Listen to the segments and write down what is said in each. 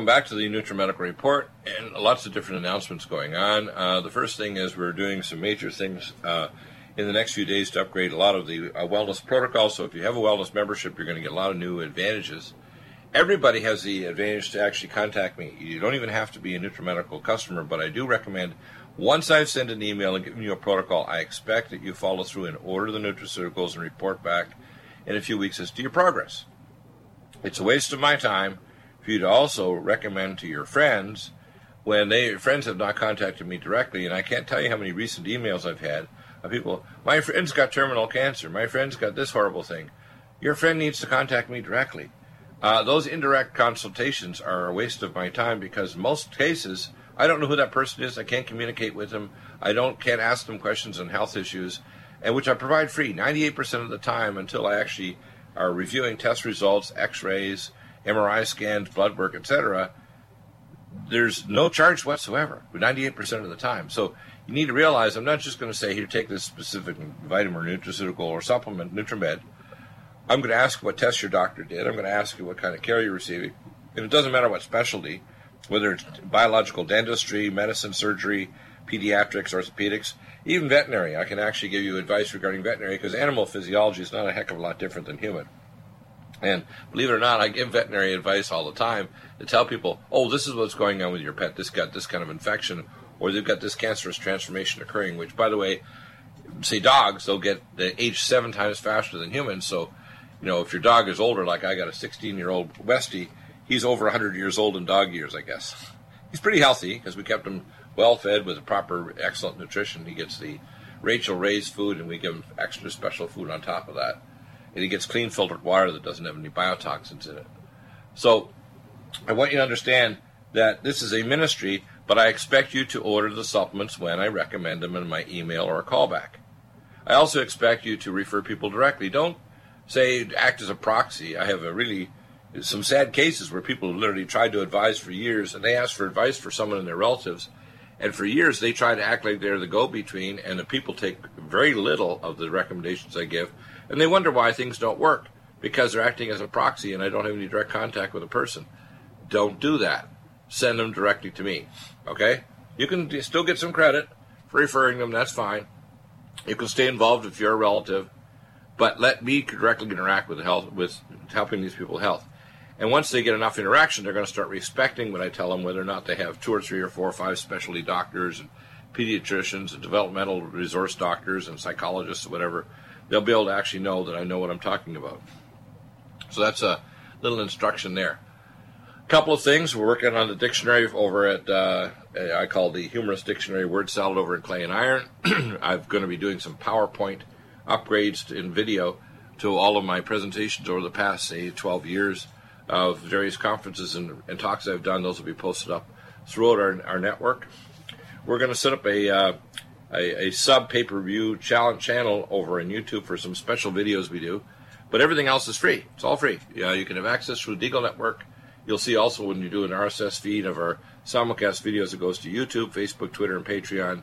Welcome back to the NutriMedical Report, and lots of different announcements going on. Uh, the first thing is we're doing some major things uh, in the next few days to upgrade a lot of the uh, wellness protocols. So if you have a wellness membership, you're going to get a lot of new advantages. Everybody has the advantage to actually contact me. You don't even have to be a NutriMedical customer, but I do recommend once I've sent an email and given you a protocol, I expect that you follow through and order the nutraceuticals and report back in a few weeks as to your progress. It's a waste of my time for you to also recommend to your friends when they friends have not contacted me directly, and I can't tell you how many recent emails I've had of people. My friend's got terminal cancer. My friend's got this horrible thing. Your friend needs to contact me directly. Uh, those indirect consultations are a waste of my time because most cases I don't know who that person is. I can't communicate with them. I don't can't ask them questions on health issues, and which I provide free 98% of the time until I actually are reviewing test results, X-rays, MRI scans, blood work, etc. There's no charge whatsoever, 98% of the time. So you need to realize I'm not just going to say here take this specific vitamin or nutraceutical or supplement, NutriMed. I'm going to ask what tests your doctor did. I'm going to ask you what kind of care you're receiving, and it doesn't matter what specialty, whether it's biological dentistry, medicine, surgery, pediatrics, orthopedics, even veterinary. I can actually give you advice regarding veterinary because animal physiology is not a heck of a lot different than human. And believe it or not, I give veterinary advice all the time to tell people, oh, this is what's going on with your pet. This got this kind of infection, or they've got this cancerous transformation occurring, which, by the way, say dogs, they'll get the age seven times faster than humans. So, you know, if your dog is older, like I got a 16 year old Westie, he's over 100 years old in dog years, I guess. He's pretty healthy because we kept him well fed with proper, excellent nutrition. He gets the Rachael Ray's food, and we give him extra special food on top of that and he gets clean filtered water that doesn't have any biotoxins in it. So I want you to understand that this is a ministry, but I expect you to order the supplements when I recommend them in my email or a callback. I also expect you to refer people directly. Don't say act as a proxy. I have a really some sad cases where people literally tried to advise for years and they asked for advice for someone and their relatives and for years they try to act like they're the go-between and the people take very little of the recommendations I give and they wonder why things don't work because they're acting as a proxy and I don't have any direct contact with a person. Don't do that. Send them directly to me. Okay? You can still get some credit for referring them, that's fine. You can stay involved if you're a relative, but let me directly interact with health with helping these people health. And once they get enough interaction, they're going to start respecting what I tell them, whether or not they have two or three or four or five specialty doctors and pediatricians and developmental resource doctors and psychologists or whatever they'll be able to actually know that I know what I'm talking about. So that's a little instruction there. A couple of things. We're working on the dictionary over at, uh, I call the Humorous Dictionary Word Salad over at Clay and Iron. I'm going to be doing some PowerPoint upgrades in video to all of my presentations over the past, say, 12 years of various conferences and, and talks I've done. Those will be posted up throughout our, our network. We're going to set up a uh, a, a sub pay per view challenge channel over on YouTube for some special videos we do. But everything else is free. It's all free. Yeah, you can have access through the Deagle Network. You'll see also when you do an RSS feed of our simulcast videos, it goes to YouTube, Facebook, Twitter, and Patreon.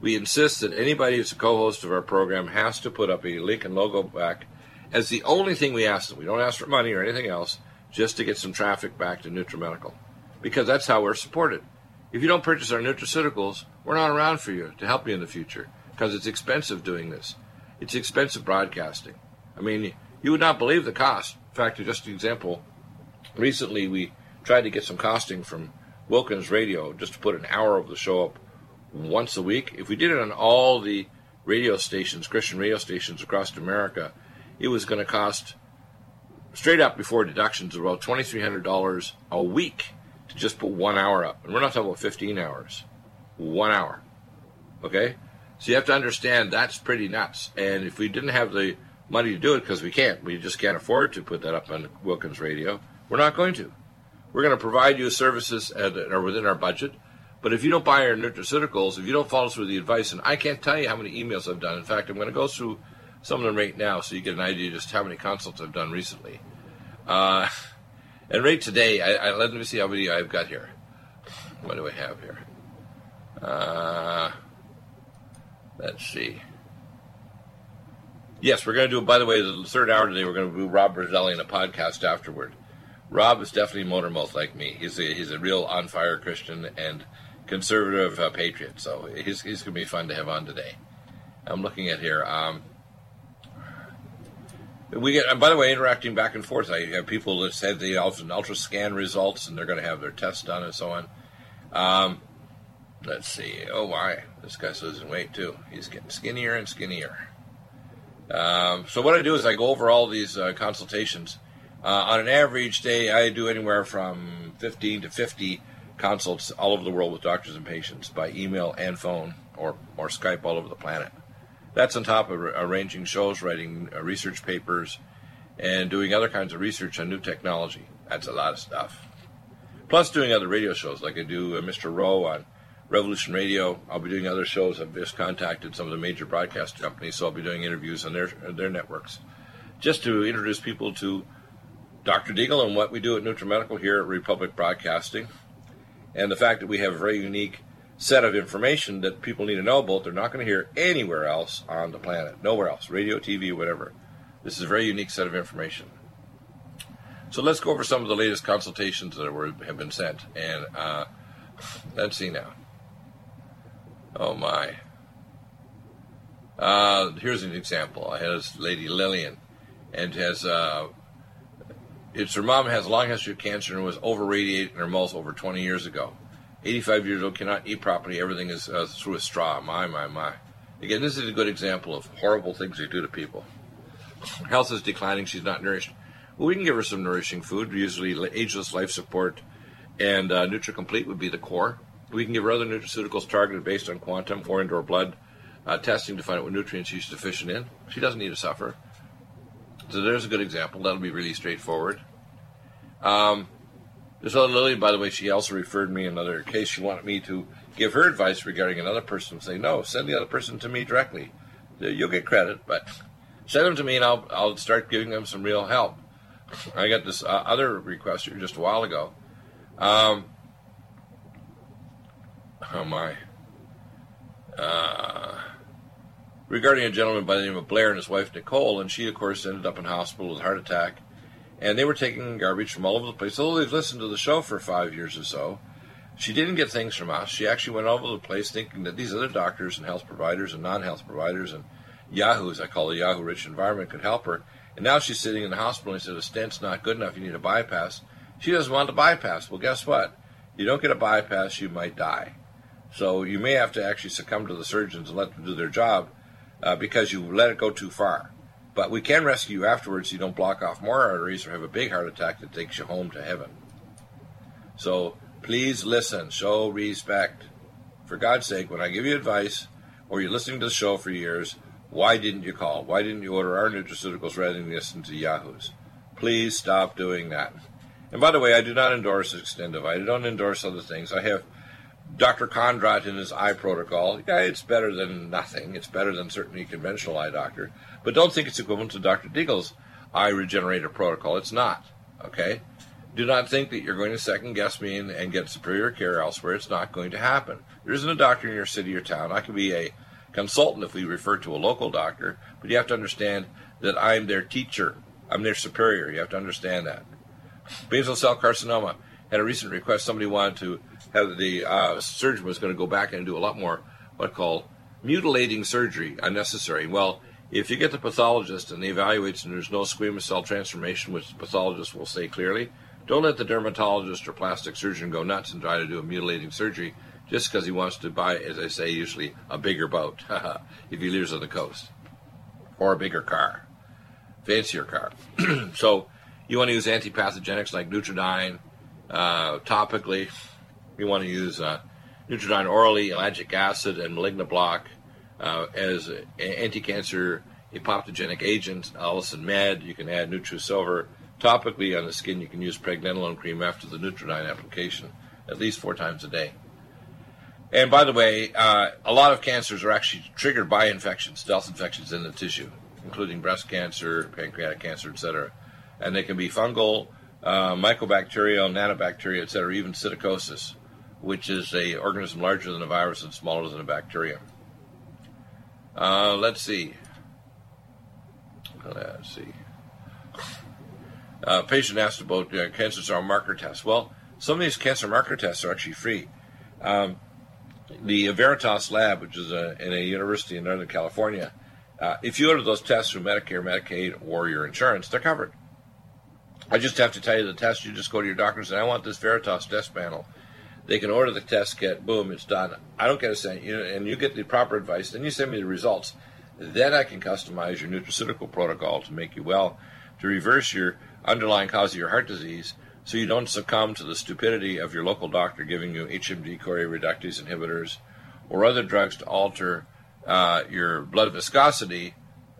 We insist that anybody who's a co-host of our program has to put up a link and logo back as the only thing we ask them. We don't ask for money or anything else, just to get some traffic back to NutriMedical, because that's how we're supported. If you don't purchase our nutraceuticals, we're not around for you to help you in the future because it's expensive doing this. It's expensive broadcasting. I mean, you would not believe the cost. In fact, just an example, recently we tried to get some costing from Wilkins Radio just to put an hour of the show up once a week. If we did it on all the radio stations, Christian radio stations across America, it was going to cost straight up before deductions about $2,300 a week just put one hour up. And we're not talking about 15 hours, one hour. Okay? So you have to understand that's pretty nuts. And if we didn't have the money to do it, because we can't, we just can't afford to put that up on Wilkins Radio, we're not going to. We're going to provide you services that are within our budget. But if you don't buy our nutraceuticals, if you don't follow through the advice, and I can't tell you how many emails I've done. In fact, I'm going to go through some of them right now so you get an idea just how many consults I've done recently. Uh, and right today, I, I, let me see how many I've got here. What do I have here? Uh, let's see. Yes, we're going to do. By the way, the third hour today, we're going to do Rob Roselli in a podcast afterward. Rob is definitely motor mouth like me. He's a, he's a real on fire Christian and conservative uh, patriot. So he's, he's going to be fun to have on today. I'm looking at here. Um, we get, and by the way, interacting back and forth. I have people that said they have an ultra scan results and they're going to have their tests done and so on. Um, let's see. Oh my, this guy's losing weight too. He's getting skinnier and skinnier. Um, so what I do is I go over all these uh, consultations. Uh, on an average day, I do anywhere from 15 to 50 consults all over the world with doctors and patients by email and phone or, or Skype all over the planet. That's on top of arranging shows, writing uh, research papers, and doing other kinds of research on new technology. That's a lot of stuff. Plus, doing other radio shows like I do uh, Mr. Rowe on Revolution Radio. I'll be doing other shows. I've just contacted some of the major broadcast companies, so I'll be doing interviews on their their networks, just to introduce people to Dr. Deagle and what we do at NutriMedical here at Republic Broadcasting, and the fact that we have very unique set of information that people need to know about. They're not going to hear anywhere else on the planet, nowhere else, radio, TV, whatever. This is a very unique set of information. So let's go over some of the latest consultations that were, have been sent, and uh, let's see now. Oh my. Uh, here's an example. I had this lady Lillian, and has uh, it's her mom has a long history of cancer and was over radiated in her mouth over 20 years ago. 85 years old, cannot eat properly. Everything is uh, through a straw. My, my, my. Again, this is a good example of horrible things they do to people. Health is declining. She's not nourished. Well, we can give her some nourishing food. Usually, ageless life support and uh, NutriComplete would be the core. We can give her other nutraceuticals targeted based on quantum or indoor blood uh, testing to find out what nutrients she's deficient in. She doesn't need to suffer. So there's a good example. That'll be really straightforward. Um, this other Lily, by the way, she also referred me another case. She wanted me to give her advice regarding another person. Say, no, send the other person to me directly. You'll get credit, but send them to me and I'll, I'll start giving them some real help. I got this uh, other request here just a while ago. Um, oh my. Uh, regarding a gentleman by the name of Blair and his wife Nicole, and she, of course, ended up in hospital with a heart attack. And they were taking garbage from all over the place. Although they've listened to the show for five years or so, she didn't get things from us. She actually went all over the place thinking that these other doctors and health providers and non health providers and Yahoos, I call the Yahoo rich environment, could help her. And now she's sitting in the hospital and said, a stent's not good enough, you need a bypass. She doesn't want a bypass. Well, guess what? You don't get a bypass, you might die. So you may have to actually succumb to the surgeons and let them do their job uh, because you let it go too far. But we can rescue you afterwards you don't block off more arteries or have a big heart attack that takes you home to heaven. So please listen, show respect. For God's sake, when I give you advice or you're listening to the show for years, why didn't you call? Why didn't you order our nutraceuticals rather than listen to Yahoo's? Please stop doing that. And by the way, I do not endorse Extendivite. I don't endorse other things. I have Dr. Kondrot in his eye protocol. Yeah, it's better than nothing. It's better than certainly conventional eye doctor. But don't think it's equivalent to Dr. Deagle's eye regenerator protocol. It's not. Okay? Do not think that you're going to second guess me and, and get superior care elsewhere. It's not going to happen. There isn't a doctor in your city or town. I could be a consultant if we refer to a local doctor, but you have to understand that I'm their teacher. I'm their superior. You have to understand that. Basal cell carcinoma had a recent request. Somebody wanted to have the uh, surgeon was going to go back and do a lot more what called mutilating surgery unnecessary. Well, if you get the pathologist and he evaluates and there's no squamous cell transformation, which the pathologist will say clearly, don't let the dermatologist or plastic surgeon go nuts and try to do a mutilating surgery just because he wants to buy, as I say, usually a bigger boat if he lives on the coast or a bigger car, fancier car. so you want to use antipathogenics like Nutridyne uh, topically. You want to use uh, Nutridyne orally, ellagic acid, and malignoblock uh, as an anti-cancer apoptogenic agent, Allicin Med. You can add NutriSilver topically on the skin. You can use pregnenolone cream after the Nutridyne application at least four times a day. And by the way, uh, a lot of cancers are actually triggered by infections, stealth infections in the tissue, including breast cancer, pancreatic cancer, etc. And they can be fungal, uh, mycobacterial, nanobacteria, etc., even psittacosis, which is a organism larger than a virus and smaller than a bacterium. Uh, let's see. Let's see. Uh, patient asked about uh, cancer cell marker tests. Well, some of these cancer marker tests are actually free. Um, the Veritas Lab, which is a, in a university in Northern California, uh, if you order those tests through Medicare, Medicaid, or your insurance, they're covered. I just have to tell you the test. You just go to your doctor and say, "I want this Veritas test panel." They can order the test kit. Boom, it's done. I don't get a cent, you know, and you get the proper advice. Then you send me the results. Then I can customize your nutraceutical protocol to make you well, to reverse your underlying cause of your heart disease, so you don't succumb to the stupidity of your local doctor giving you HMG CoA reductase inhibitors or other drugs to alter uh, your blood viscosity.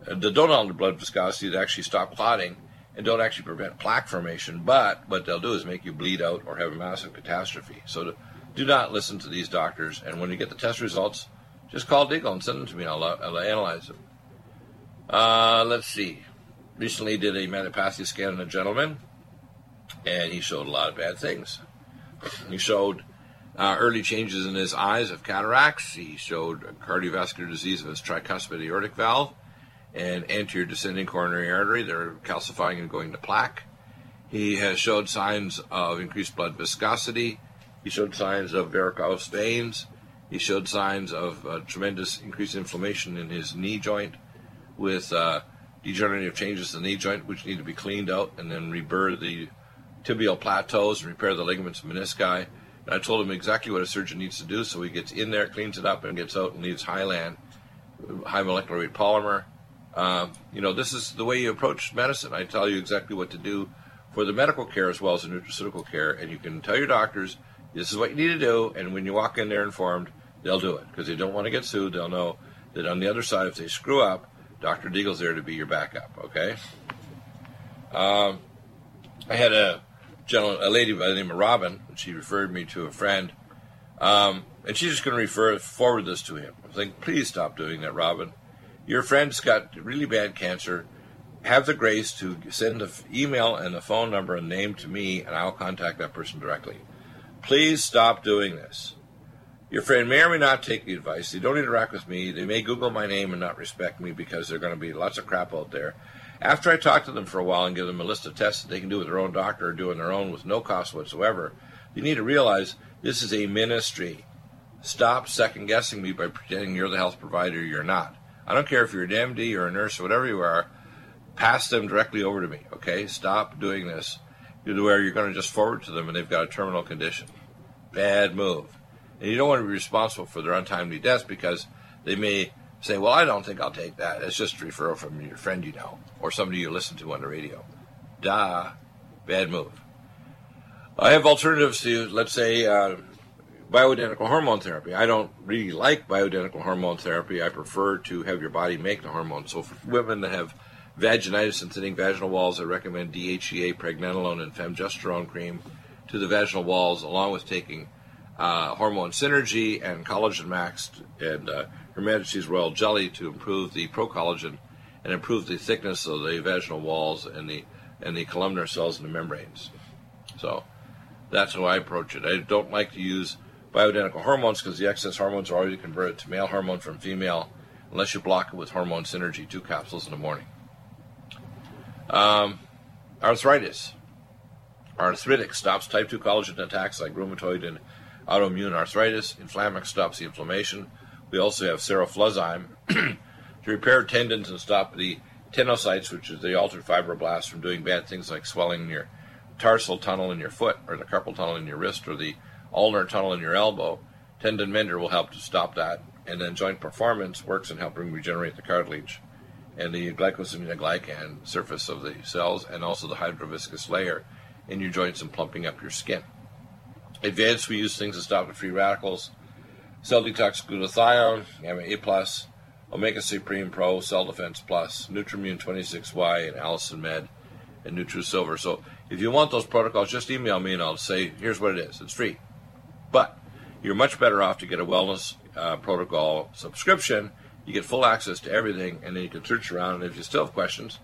Uh, that don't alter blood viscosity that actually stop clotting and don't actually prevent plaque formation, but what they'll do is make you bleed out or have a massive catastrophe. So to, do not listen to these doctors, and when you get the test results, just call Deagle and send them to me, I'll, I'll analyze them. Uh, let's see. Recently did a metapathy scan on a gentleman, and he showed a lot of bad things. He showed uh, early changes in his eyes of cataracts. He showed cardiovascular disease of his tricuspid aortic valve and anterior descending coronary artery. They're calcifying and going to plaque. He has showed signs of increased blood viscosity. He showed signs of varicose veins. He showed signs of uh, tremendous increased inflammation in his knee joint with uh, degenerative changes in the knee joint, which need to be cleaned out and then reburr the tibial plateaus and repair the ligaments and menisci. And I told him exactly what a surgeon needs to do, so he gets in there, cleans it up, and gets out and leaves Hyland, high molecular weight polymer. Uh, you know, this is the way you approach medicine. I tell you exactly what to do for the medical care as well as the nutraceutical care, and you can tell your doctors this is what you need to do, and when you walk in there informed, they'll do it because they don't want to get sued. They'll know that on the other side, if they screw up, Dr. Deagle's there to be your backup. Okay. Um, I had a gentleman, a lady by the name of Robin. And she referred me to a friend, um, and she's just going to refer forward this to him. I think, please stop doing that, Robin your friend's got really bad cancer, have the grace to send an email and a phone number and name to me, and I'll contact that person directly. Please stop doing this. Your friend may or may not take the advice. They don't interact with me. They may Google my name and not respect me because there's going to be lots of crap out there. After I talk to them for a while and give them a list of tests that they can do with their own doctor or do on their own with no cost whatsoever, you need to realize this is a ministry. Stop second guessing me by pretending you're the health provider you're not. I don't care if you're an MD or a nurse or whatever you are, pass them directly over to me, okay? Stop doing this to where you're going to just forward to them and they've got a terminal condition. Bad move. And you don't want to be responsible for their untimely deaths because they may say, well, I don't think I'll take that. It's just a referral from your friend you know or somebody you listen to on the radio. Da, Bad move. I have alternatives to, let's say, uh, bioidentical hormone therapy. I don't really like bioidentical hormone therapy. I prefer to have your body make the hormone. So for women that have vaginitis and thinning vaginal walls, I recommend DHEA, pregnenolone, and femgesterone cream to the vaginal walls, along with taking uh, hormone synergy and collagen max and uh, Her Majesty's Royal Jelly to improve the procollagen and improve the thickness of the vaginal walls and the and the columnar cells and the membranes. So that's how I approach it. I don't like to use bioidentical hormones because the excess hormones are already converted to male hormone from female unless you block it with hormone synergy, two capsules in the morning. Um, arthritis. Arthritic stops type 2 collagen attacks like rheumatoid and autoimmune arthritis. Inflammax stops the inflammation. We also have seroflozyme to repair tendons and stop the tenocytes, which is the altered fibroblasts, from doing bad things like swelling in your tarsal tunnel in your foot or the carpal tunnel in your wrist or the ulnar tunnel in your elbow. Tendon mender will help to stop that. And then joint performance works in helping regenerate the cartilage and the glycosaminoglycan surface of the cells and also the hydroviscous layer in your joints and plumping up your skin. Advanced, we use things to stop the free radicals, cell detox glutathione, gamma A+, plus, Omega Supreme Pro, Cell Defense Plus, Nutrimune 26Y, and Allicin Med, and NutriSilver. So if you want those protocols, just email me and I'll say, here's what it is. It's free. But you're much better off to get a wellness uh, protocol subscription. You get full access to everything, and then you can search around. And if you still have questions,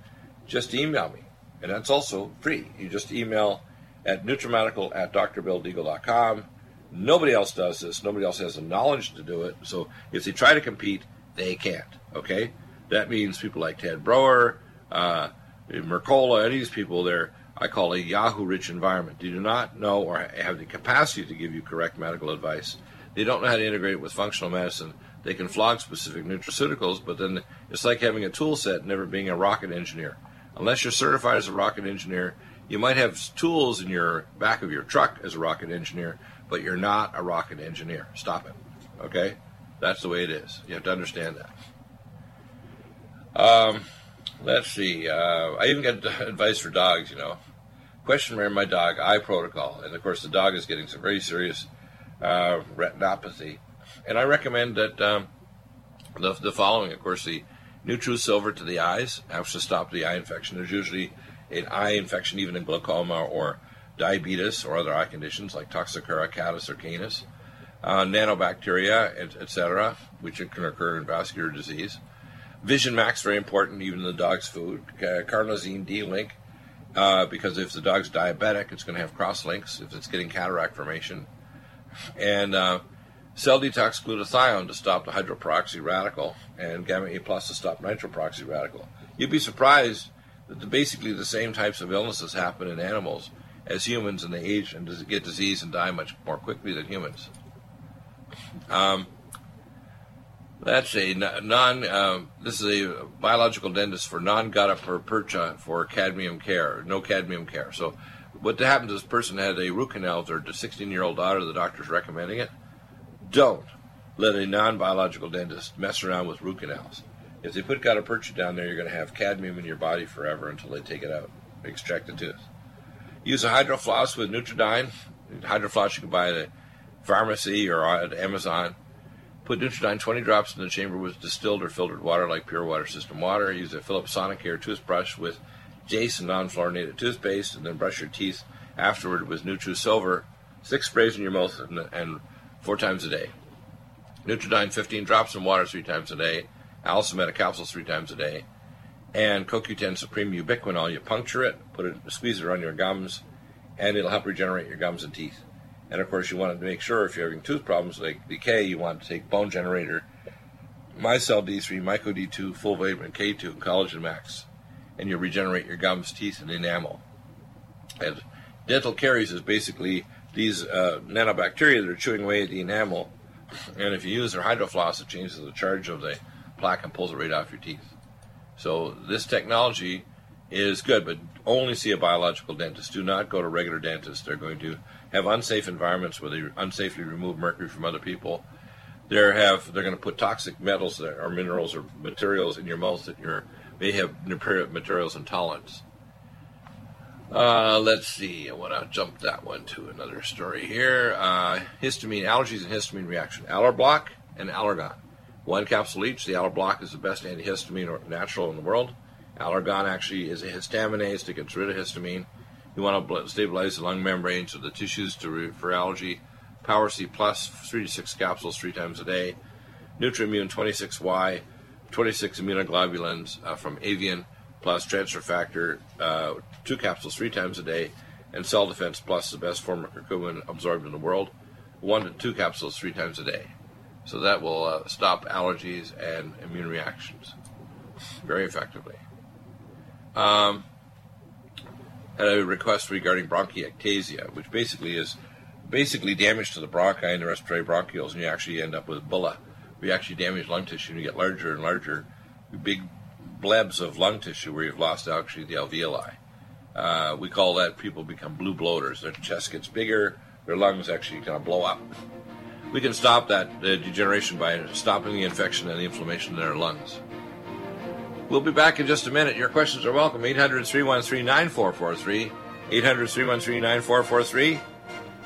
just email me. And that's also free. You just email at nutrimedical at drbilldeagle.com. Nobody else does this. Nobody else has the knowledge to do it. So if they try to compete, they can't. Okay? That means people like Ted Broer, uh, Mercola, of these people, they're I call a Yahoo rich environment. They do not know or have the capacity to give you correct medical advice. They don't know how to integrate it with functional medicine. They can flog specific nutraceuticals, but then it's like having a tool set, and never being a rocket engineer. Unless you're certified as a rocket engineer, you might have tools in your back of your truck as a rocket engineer, but you're not a rocket engineer. Stop it. Okay? That's the way it is. You have to understand that. Um, let's see. Uh, I even got advice for dogs, you know. Question mark my dog, eye protocol. And of course, the dog is getting some very serious uh, retinopathy. And I recommend that um, the, the following, of course, the NutriSilver to the eyes helps to stop the eye infection. There's usually an eye infection, even in glaucoma or diabetes or other eye conditions like Toxocara catus or canis, uh, nanobacteria, etc., which can occur in vascular disease. Vision Max, very important, even in the dog's food. Uh, carnosine D-Link, uh, because if the dog's diabetic, it's going to have cross links if it's getting cataract formation. And uh, Cell Detox Glutathione to stop the hydroperoxy radical, and Gamma A Plus to stop nitroperoxy radical. You'd be surprised that the, basically the same types of illnesses happen in animals as humans, and they age and get disease and die much more quickly than humans. Um, that's a non. Uh, this is a biological dentist for non-gutta percha for cadmium care, no cadmium care. So, what happens is this person had a root canal. Their 16-year-old daughter. The doctor's recommending it. Don't let a non-biological dentist mess around with root canals. If they put gutta percha down there, you're going to have cadmium in your body forever until they take it out, extract the tooth. Use a hydrofloss with Nutridyne. Hydrofloss you can buy at a pharmacy or at Amazon Put Nutridyne 20 drops in the chamber with distilled or filtered water like pure water system water. Use a Philips Sonicare toothbrush with Jace non-fluorinated toothpaste, and then brush your teeth afterward with NutriSilver. Six sprays in your mouth and, and four times a day. Nutridyne 15 drops in water three times a day. Allicin capsules three times a day. And CoQ10 Supreme Ubiquinol. You puncture it, put it, squeeze it around your gums, and it'll help regenerate your gums and teeth. And of course, you want to make sure if you're having tooth problems like decay, you want to take bone generator, Mycel D3, Myco D2, full vitamin K2, and collagen max, and you regenerate your gums, teeth, and enamel. And dental caries is basically these uh, nanobacteria that are chewing away at the enamel. And if you use their hydrofloss, it changes the charge of the plaque and pulls it right off your teeth. So this technology is good, but only see a biological dentist. Do not go to regular dentists. They're going to have unsafe environments where they unsafely remove mercury from other people. They have they're going to put toxic metals or minerals or materials in your mouth that you may have materials intolerance. Uh, let's see. I want to jump that one to another story here. Uh, histamine allergies and histamine reaction. Allerblock and Allergon. One capsule each. The Allerblock is the best antihistamine or natural in the world. Allergon actually is a histaminase that gets rid of histamine. You want to stabilize the lung membranes of the tissues to for allergy. Power C Plus, three to six capsules three times a day. Nutriimmune 26Y, 26 immunoglobulins uh, from Avian, plus transfer factor, uh, two capsules three times a day. And Cell Defense Plus, the best form of curcumin absorbed in the world, one to two capsules three times a day. So that will uh, stop allergies and immune reactions very effectively. Um, had a request regarding bronchiectasia, which basically is basically damage to the bronchi and the respiratory bronchioles, and you actually end up with bulla. We actually damage lung tissue, and you get larger and larger, big blebs of lung tissue where you've lost actually the alveoli. Uh, we call that people become blue bloaters. Their chest gets bigger, their lungs actually kind of blow up. We can stop that uh, degeneration by stopping the infection and the inflammation in their lungs. We'll be back in just a minute. Your questions are welcome. 800 313 9443. 800 313 9443.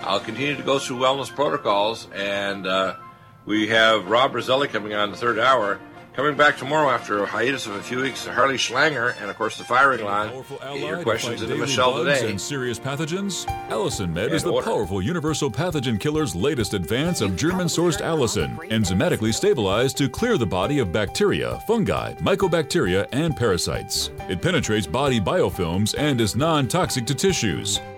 I'll continue to go through wellness protocols, and uh, we have Rob Roselli coming on the third hour. Coming back tomorrow after a hiatus of a few weeks, Harley Schlanger, and of course the firing line. Your questions into Michelle today. And serious pathogens. Allicin Med is the order. powerful universal pathogen killer's latest advance of German-sourced allicin, enzymatically stabilized to clear the body of bacteria, fungi, mycobacteria, and parasites. It penetrates body biofilms and is non-toxic to tissues.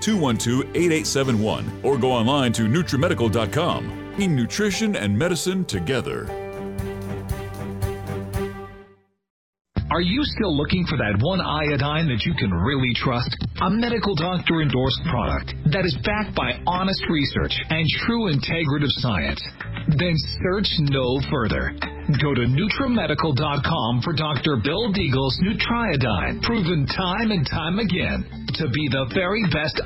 212 8871 or go online to NutriMedical.com. Bringing nutrition and medicine together. Are you still looking for that one iodine that you can really trust? A medical doctor endorsed product that is backed by honest research and true integrative science? Then search no further. Go to NutriMedical.com for Dr. Bill Deagle's Nutriodine, proven time and time again to be the very best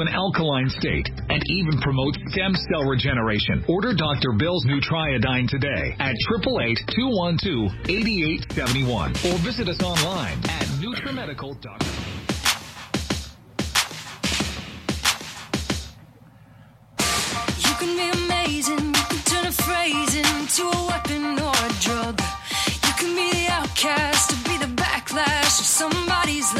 an alkaline state, and even promotes stem cell regeneration. Order Dr. Bill's Nutriodine today at 888-212-8871 or visit us online at NutriMedical.com. You can be amazing, turn a phrase into a weapon or a drug. You can be the outcast to be the backlash of somebody's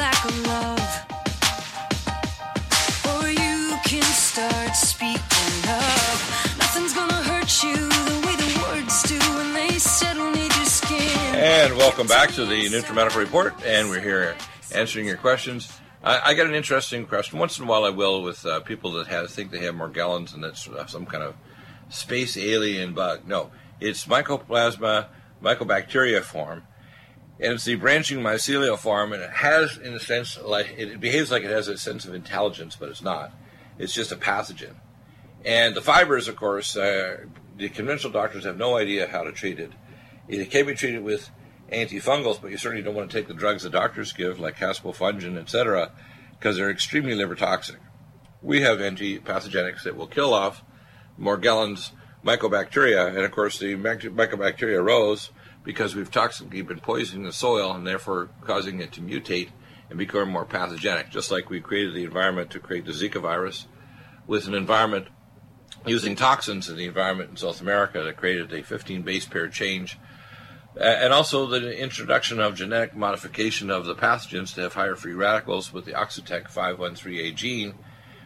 And welcome back to the NutriMedical Report, and we're here answering your questions. I, I got an interesting question. Once in a while, I will with uh, people that have, think they have Morgellons and that's uh, some kind of space alien bug. No, it's Mycoplasma mycobacteria form, and it's the branching mycelial form, and it has, in a sense, like it behaves like it has a sense of intelligence, but it's not. It's just a pathogen. And the fibers, of course, uh, the conventional doctors have no idea how to treat it. It can be treated with antifungals, but you certainly don't want to take the drugs the doctors give, like caspofungin, etc., because they're extremely liver toxic. We have antipathogenics that will kill off Morgellons mycobacteria, and of course the mycobacteria rose because we've toxically been poisoning the soil and therefore causing it to mutate and become more pathogenic, just like we created the environment to create the Zika virus with an environment using toxins in the environment in South America that created a 15 base pair change. And also the introduction of genetic modification of the pathogens to have higher free radicals with the Oxitec 513A gene,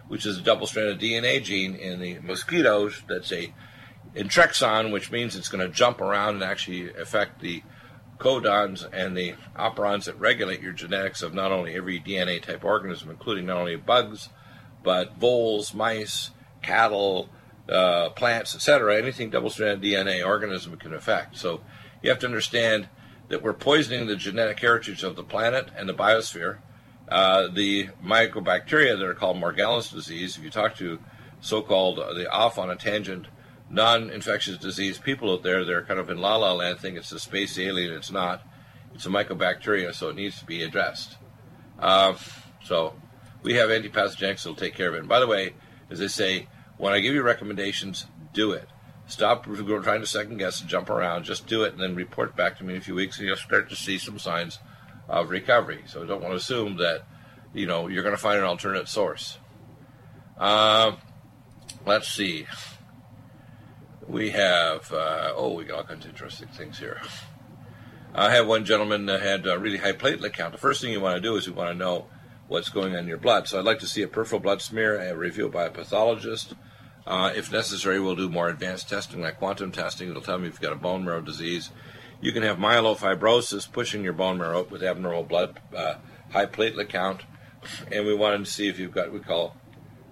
which is a double-stranded DNA gene in the mosquitoes that's a intrexon, which means it's going to jump around and actually affect the codons and the operons that regulate your genetics of not only every DNA type organism, including not only bugs, but voles, mice, cattle, uh, plants, etc. Anything double-stranded DNA organism can affect. So you have to understand that we're poisoning the genetic heritage of the planet and the biosphere. Uh, the mycobacteria that are called Morgellons disease, if you talk to so-called uh, the off on a tangent non-infectious disease people out there, they're kind of in la la land think it's a space alien. It's not. It's a mycobacteria, so it needs to be addressed. Uh, so we have antipathogenics that'll take care of it. And by the way, as I say, when I give you recommendations, do it. Stop trying to second guess and jump around. Just do it and then report back to me in a few weeks, and you'll start to see some signs of recovery. So don't want to assume that you know you're going to find an alternate source. Uh, let's see. We have uh, oh, we got all kinds of interesting things here. I had one gentleman that had a really high platelet count. The first thing you want to do is you want to know what's going on in your blood. So I'd like to see a peripheral blood smear uh, reviewed by a pathologist. Uh, if necessary, we'll do more advanced testing like quantum testing. It'll tell me if you've got a bone marrow disease. You can have myelofibrosis pushing your bone marrow with abnormal blood, uh, high platelet count. And we wanted to see if you've got what we call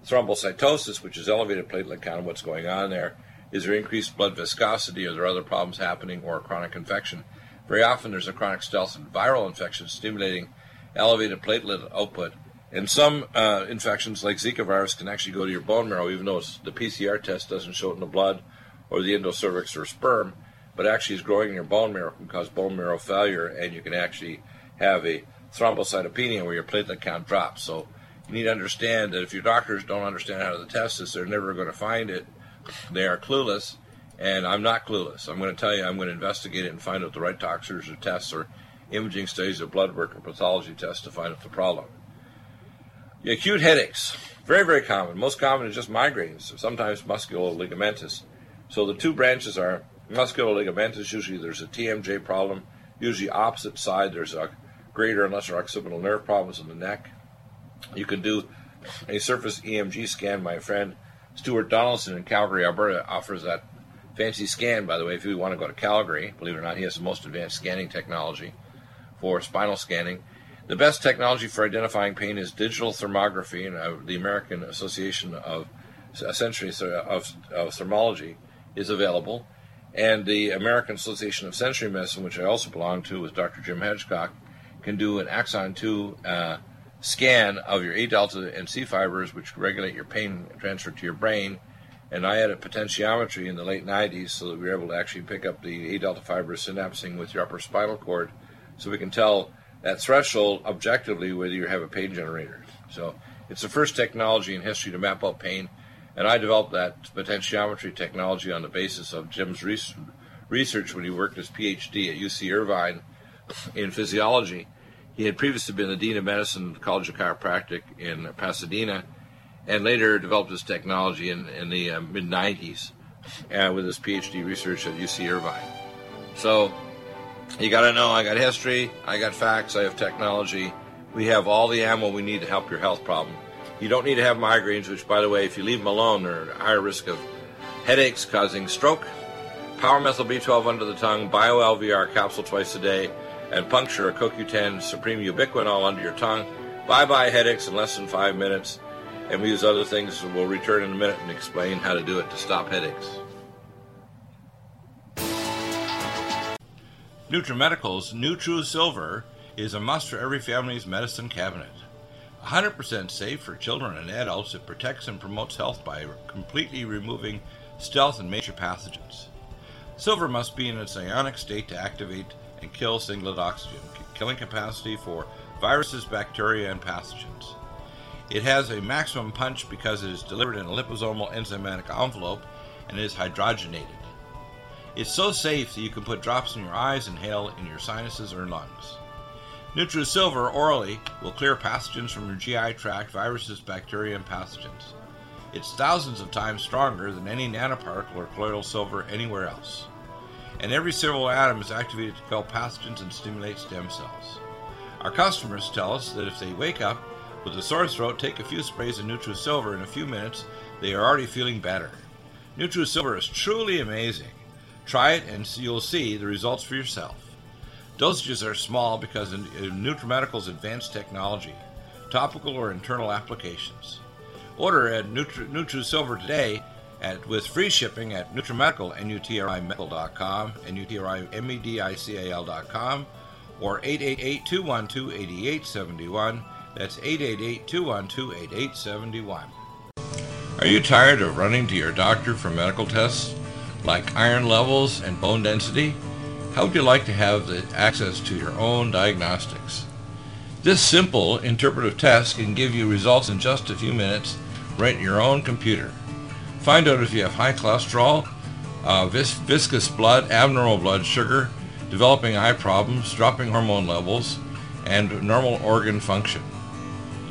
thrombocytosis, which is elevated platelet count, what's going on there. Is there increased blood viscosity? Are there other problems happening or a chronic infection? Very often there's a chronic stealth and viral infection stimulating elevated platelet output. And some uh, infections, like Zika virus, can actually go to your bone marrow, even though the PCR test doesn't show it in the blood or the endocervix or sperm, but actually is growing in your bone marrow, can cause bone marrow failure, and you can actually have a thrombocytopenia where your platelet count drops. So you need to understand that if your doctors don't understand how to test this, they're never going to find it they are clueless, and I'm not clueless. I'm going to tell you, I'm going to investigate it and find out the right doctors or tests or imaging studies or blood work or pathology tests to find out the problem. Acute headaches, very, very common. Most common is just migraines, sometimes musculoligamentous. So the two branches are musculoligamentous. Usually there's a TMJ problem. Usually opposite side there's a greater and lesser occipital nerve problems in the neck. You can do a surface EMG scan, my friend Stuart Donaldson in Calgary, Alberta, offers that fancy scan, by the way, if you want to go to Calgary. Believe it or not, he has the most advanced scanning technology for spinal scanning. The best technology for identifying pain is digital thermography, and uh, the American Association of Essentially of, of Thermology is available. And the American Association of Sensory Medicine, which I also belong to with Dr. Jim Hedgecock, can do an axon 2 uh, scan of your A delta and C fibers, which regulate your pain transfer to your brain. And I had a potentiometry in the late 90s so that we were able to actually pick up the A delta fibers synapsing with your upper spinal cord so we can tell that threshold objectively whether you have a pain generator. So it's the first technology in history to map out pain. And I developed that potentiometry technology on the basis of Jim's research when he worked his PhD at UC Irvine in physiology he had previously been the Dean of Medicine, College of Chiropractic in Pasadena, and later developed his technology in, in the uh, mid 90s uh, with his PhD research at UC Irvine. So you got to know I got history, I got facts, I have technology. We have all the ammo we need to help your health problem. You don't need to have migraines, which, by the way, if you leave them alone, they're at higher risk of headaches causing stroke. Power methyl B12 under the tongue, Bio LVR capsule twice a day and puncture a CoQ10 Supreme Ubiquinol under your tongue. Bye bye headaches in less than five minutes. And we use other things. We'll return in a minute and explain how to do it to stop headaches. NutriMedical's NutriSilver is a must for every family's medicine cabinet. 100% safe for children and adults, it protects and promotes health by completely removing stealth and major pathogens. Silver must be in its ionic state to activate and kill singlet oxygen, killing capacity for viruses, bacteria, and pathogens. It has a maximum punch because it is delivered in a liposomal enzymatic envelope and is hydrogenated. It's so safe that you can put drops in your eyes inhale in your sinuses or lungs. NutriSilver orally will clear pathogens from your GI tract, viruses, bacteria, and pathogens. It's thousands of times stronger than any nanoparticle or colloidal silver anywhere else and every cell atom is activated to kill pathogens and stimulate stem cells. Our customers tell us that if they wake up with a sore throat, take a few sprays of NutriSilver in a few minutes, they are already feeling better. NutriSilver is truly amazing. Try it and you'll see the results for yourself. Dosages are small because of NutriMedical's advanced technology, topical or internal applications. Order at Nutri- NutriSilver today at, with free shipping at NutriMedical, N-U-T-R-I-Medical.com, N-U-T-R-I-M-E-D-I-C-A-L.com, or 888-212-8871. That's 888-212-8871. Are you tired of running to your doctor for medical tests like iron levels and bone density? How would you like to have the access to your own diagnostics? This simple interpretive test can give you results in just a few minutes right in your own computer. Find out if you have high cholesterol, uh, vis- viscous blood, abnormal blood sugar, developing eye problems, dropping hormone levels, and normal organ function.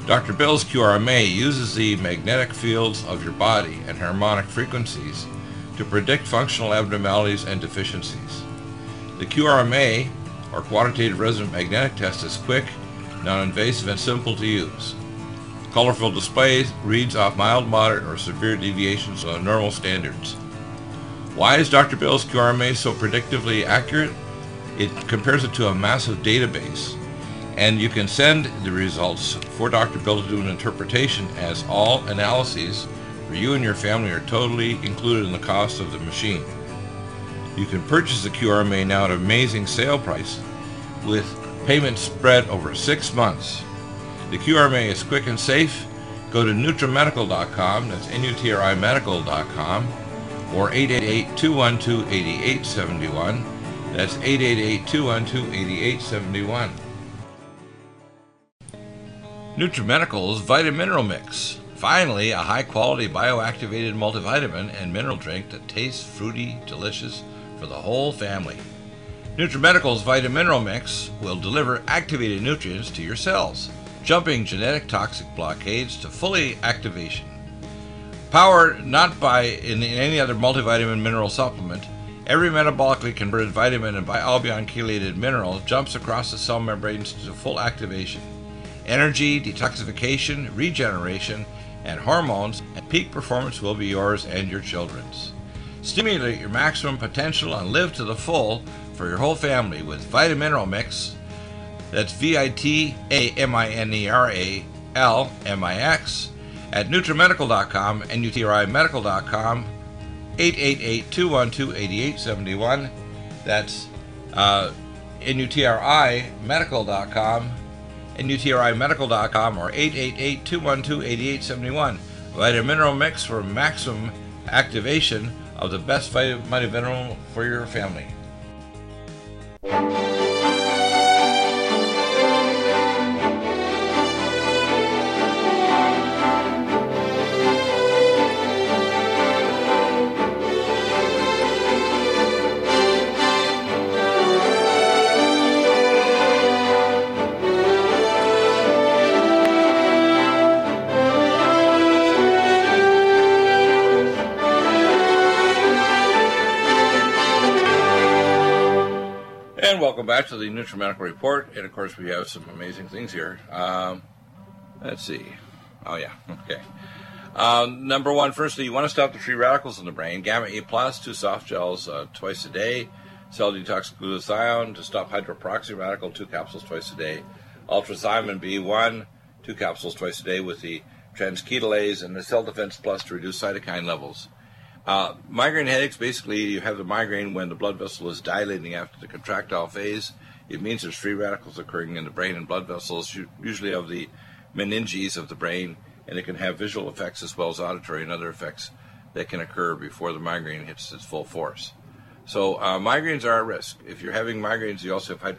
Dr. Bill's QRMA uses the magnetic fields of your body and harmonic frequencies to predict functional abnormalities and deficiencies. The QRMA or quantitative resonant magnetic test is quick, non-invasive, and simple to use. Colorful displays reads off mild, moderate, or severe deviations on normal standards. Why is Dr. Bill's QRMA so predictively accurate? It compares it to a massive database, and you can send the results for Dr. Bill to do an interpretation as all analyses for you and your family are totally included in the cost of the machine. You can purchase the QRMA now at an amazing sale price with payments spread over six months. The QRMA is quick and safe. Go to NutriMedical.com, that's N-U-T-R-I Medical.com, or 888-212-8871. That's 888-212-8871. NutriMedical's Vitamin Mineral Mix. Finally, a high quality bioactivated multivitamin and mineral drink that tastes fruity, delicious for the whole family. NutriMedical's Vitamin Mineral Mix will deliver activated nutrients to your cells, jumping genetic toxic blockades to fully activation. Powered not by in, any other multivitamin mineral supplement, every metabolically converted vitamin and bialbion chelated mineral jumps across the cell membranes to full activation. Energy, detoxification, regeneration, and hormones and peak performance will be yours and your children's. Stimulate your maximum potential and live to the full for your whole family with Vitamin Mineral Mix. That's V I T A M I N E R A L M I X at NutriMedical.com and UTRIMedical.com 888-212-8871. That's uh, NUTRIMedical.com and UTRIMedical.com or 888-212-8871. Vitamin Mineral Mix for maximum activation of the best vitamin mineral for your family. Welcome back to the NutriMedical Report. And of course, we have some amazing things here. Um, let's see. Oh, yeah. Okay. Uh, number one, firstly, you want to stop the free radicals in the brain. Gamma A plus, two soft gels uh, twice a day. Cell detox glutathione to stop hydroperoxy radical, two capsules twice a day. Ultrathymine B1, two capsules twice a day with the transketolase and the Cell Defense Plus to reduce cytokine levels. Uh, migraine headaches, basically, you have the migraine when the blood vessel is dilating after the contractile phase. It means there's free radicals occurring in the brain and blood vessels, usually of the meninges of the brain, and it can have visual effects as well as auditory and other effects that can occur before the migraine hits its full force. So, uh, migraines are a risk. If you're having migraines, you also have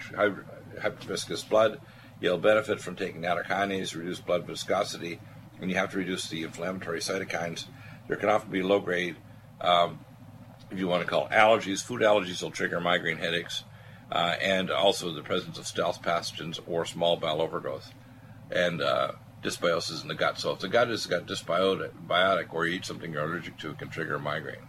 hyperviscous blood. You'll benefit from taking nattokinase, reduce blood viscosity, and you have to reduce the inflammatory cytokines. There can often be low grade um, if you want to call it allergies, food allergies will trigger migraine headaches, uh, and also the presence of stealth pathogens or small bowel overgrowth, and uh, dysbiosis in the gut. So if the gut has got dysbiotic or you eat something you're allergic to, it can trigger a migraine.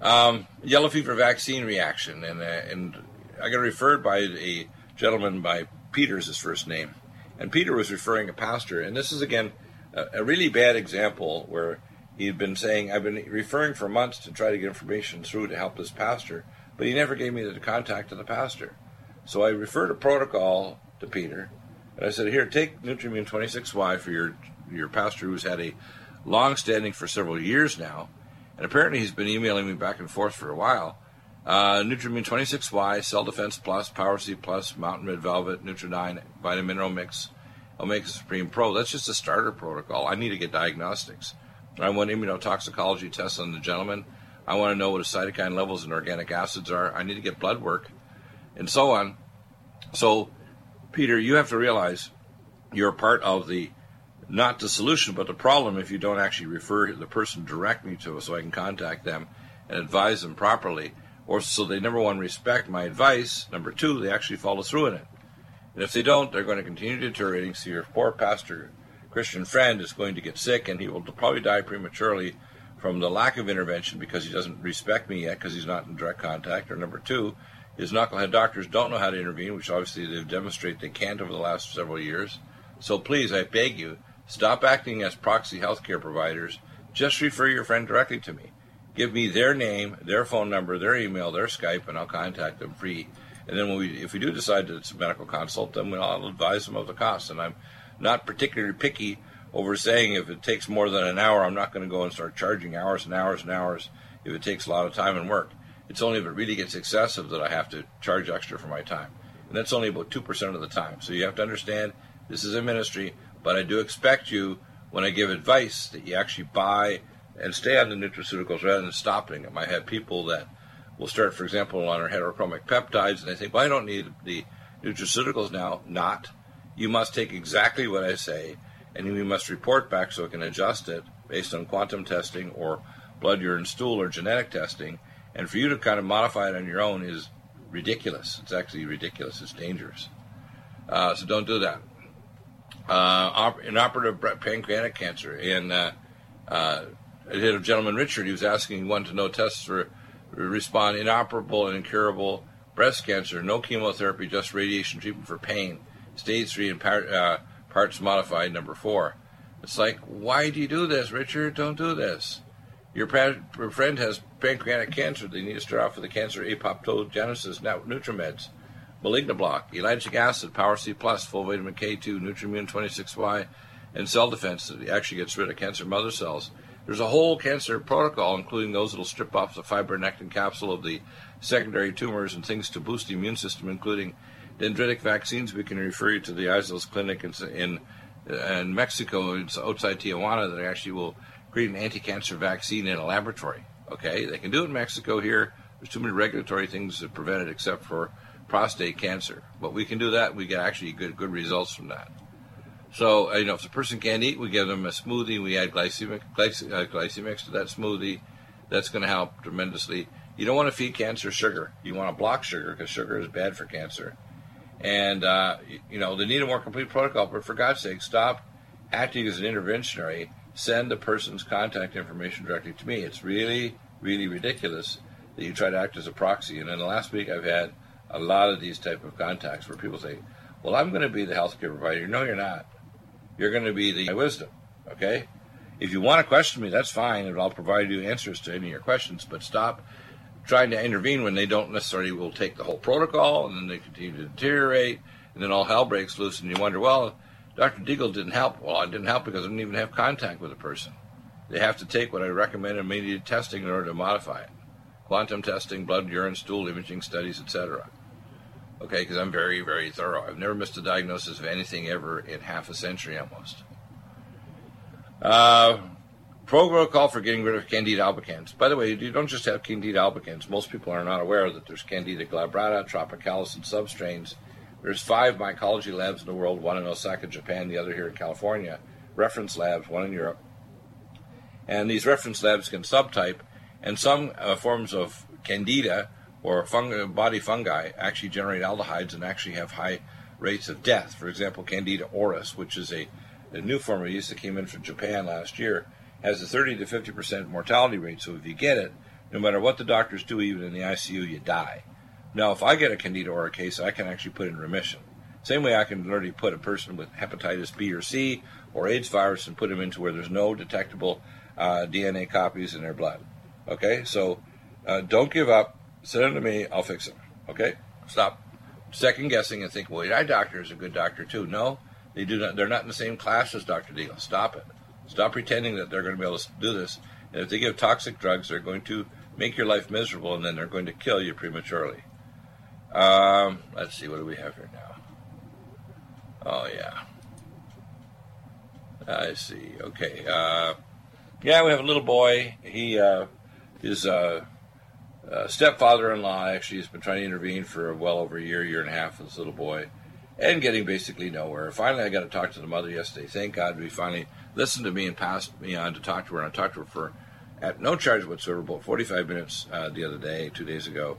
Um, yellow fever vaccine reaction, and uh, and I got referred by a gentleman by Peter's his first name, and Peter was referring a pastor, and this is again a, a really bad example where He'd been saying, I've been referring for months to try to get information through to help this pastor, but he never gave me the contact of the pastor. So I referred a protocol to Peter, and I said, Here, take Nutrimune 26Y for your, your pastor who's had a long standing for several years now, and apparently he's been emailing me back and forth for a while. Uh, Nutrimune 26Y, Cell Defense Plus, Power C Plus, Mountain Red Velvet, Nutridyne, Vitamin Mineral Mix, Omega Supreme Pro. That's just a starter protocol. I need to get diagnostics. I want immunotoxicology tests on the gentleman. I want to know what his cytokine levels and organic acids are. I need to get blood work, and so on. So, Peter, you have to realize you're part of the not the solution, but the problem if you don't actually refer the person directly to us so I can contact them and advise them properly. Or so they number one respect my advice. Number two, they actually follow through in it. And if they don't, they're going to continue deteriorating. So your poor pastor Christian friend is going to get sick and he will probably die prematurely from the lack of intervention because he doesn't respect me yet because he's not in direct contact. Or number two, is knucklehead doctors don't know how to intervene, which obviously they've demonstrated they can't over the last several years. So please, I beg you, stop acting as proxy healthcare providers. Just refer your friend directly to me. Give me their name, their phone number, their email, their Skype, and I'll contact them free. And then we, if we do decide that it's a medical consult, then I'll advise them of the cost. And I'm not particularly picky over saying if it takes more than an hour, I'm not going to go and start charging hours and hours and hours if it takes a lot of time and work. It's only if it really gets excessive that I have to charge extra for my time. And that's only about 2% of the time. So you have to understand this is a ministry, but I do expect you, when I give advice, that you actually buy and stay on the nutraceuticals rather than stopping them. I have people that will start, for example, on our heterochromic peptides, and they think, well, I don't need the nutraceuticals now. Not. You must take exactly what I say, and you must report back so I can adjust it based on quantum testing or blood, urine, stool, or genetic testing and for you to kind of modify it on your own is ridiculous. It's actually ridiculous. It's dangerous. Uh, so don't do that. Uh, inoperative pancreatic cancer. And uh, uh, a gentleman, Richard, he was asking, he wanted to know tests for respond inoperable and incurable breast cancer, no chemotherapy, just radiation treatment for pain, stage three and part, uh, parts modified, number four. It's like, why do you do this, Richard? Don't do this. Your, friend has pancreatic cancer. They need to start off with the cancer apoptogenesis NutriMeds, Malignoblock, elagic acid, Power C plus, full vitamin K2, Nutrimune 26Y, and cell defense that actually gets rid of cancer mother cells. There's a whole cancer protocol, including those that will strip off the fibronectin capsule of the secondary tumors and things to boost the immune system, including dendritic vaccines. We can refer you to the Issels Clinic in, in, in Mexico, it's outside Tijuana, that actually will create an anti-cancer vaccine in a laboratory. Okay, they can do it in Mexico. Here, there's too many regulatory things that prevent it, except for prostate cancer. But we can do that. We get actually good good results from that. So you know, if the person can't eat, we give them a smoothie. We add glycemic glyc- uh, glycemics to that smoothie. That's going to help tremendously. You don't want to feed cancer sugar. You want to block sugar because sugar is bad for cancer. And uh, you know, they need a more complete protocol. But for God's sake, stop acting as an interventionary send the person's contact information directly to me. It's really, really ridiculous that you try to act as a proxy. And in the last week, I've had a lot of these type of contacts where people say, "Well, I'm going to be the healthcare provider." No, you're not. You're going to be the wisdom. Okay. If you want to question me, that's fine, and I'll provide you answers to any of your questions. But stop trying to intervene when they don't necessarily will take the whole protocol, and then they continue to deteriorate, and then all hell breaks loose, and you wonder, well, Dr. Deagle didn't help. Well, I didn't help because I didn't even have contact with the person. They have to take what I recommend immediate testing in order to modify it. Quantum testing, blood, urine, stool imaging studies, etc. Okay, because I'm very, very thorough. I've never missed a diagnosis of anything ever in half a century almost. Uh, protocol for getting rid of Candida albicans. By the way, you don't just have Candida albicans. Most people are not aware that there's Candida glabrata, tropicalis, and substrains there's five mycology labs in the world, one in Osaka, Japan, the other here in California, reference labs, one in Europe. And these reference labs can subtype, and some uh, forms of candida or fungi, body fungi actually generate aldehydes and actually have high rates of death. For example, Candida auris, which is a, a new form of yeast that came in from Japan last year, has a 30 to 50 percent mortality rate. So if you get it, no matter what the doctors do, even in the ICU, you die. Now, if I get a Candida auris case, I can actually put in remission. Same way I can literally put a person with hepatitis B or C or AIDS virus and put them into where there's no detectable uh, DNA copies in their blood. Okay, so uh, don't give up. Send them to me. I'll fix them. Okay, stop second guessing and think, well, eye doctor is a good doctor too. No, they do not. They're not in the same class as Dr. Deagle. Stop it. Stop pretending that they're going to be able to do this. And if they give toxic drugs, they're going to make your life miserable, and then they're going to kill you prematurely. Um, let's see, what do we have here now? Oh, yeah. I see. Okay. Uh, yeah, we have a little boy. He, uh, his uh, uh, stepfather-in-law actually has been trying to intervene for well over a year, year and a half this little boy, and getting basically nowhere. Finally, I got to talk to the mother yesterday. Thank God we finally listened to me and passed me on to talk to her. And I talked to her for at no charge whatsoever, about 45 minutes uh, the other day, two days ago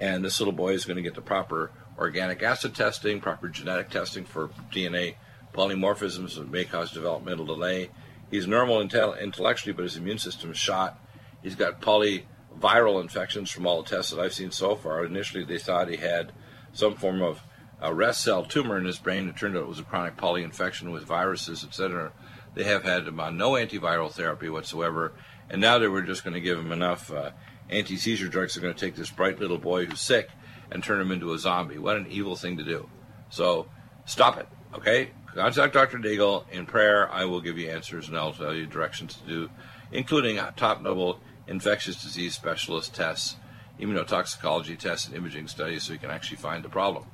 and this little boy is going to get the proper organic acid testing, proper genetic testing for DNA polymorphisms that may cause developmental delay. He's normal intellectually, but his immune system is shot. He's got polyviral viral infections from all the tests that I've seen so far. Initially, they thought he had some form of a rest cell tumor in his brain. It turned out it was a chronic polyinfection with viruses, etc. They have had uh, no antiviral therapy whatsoever, and now they were just going to give him enough uh, anti-seizure drugs. They're going to take this bright little boy who's sick and turn him into a zombie. What an evil thing to do! So stop it, okay? Contact Dr. Deagle in prayer. I will give you answers and I'll tell you directions to do, including top-level infectious disease specialist tests, immunotoxicology tests, and imaging studies, so you can actually find the problem.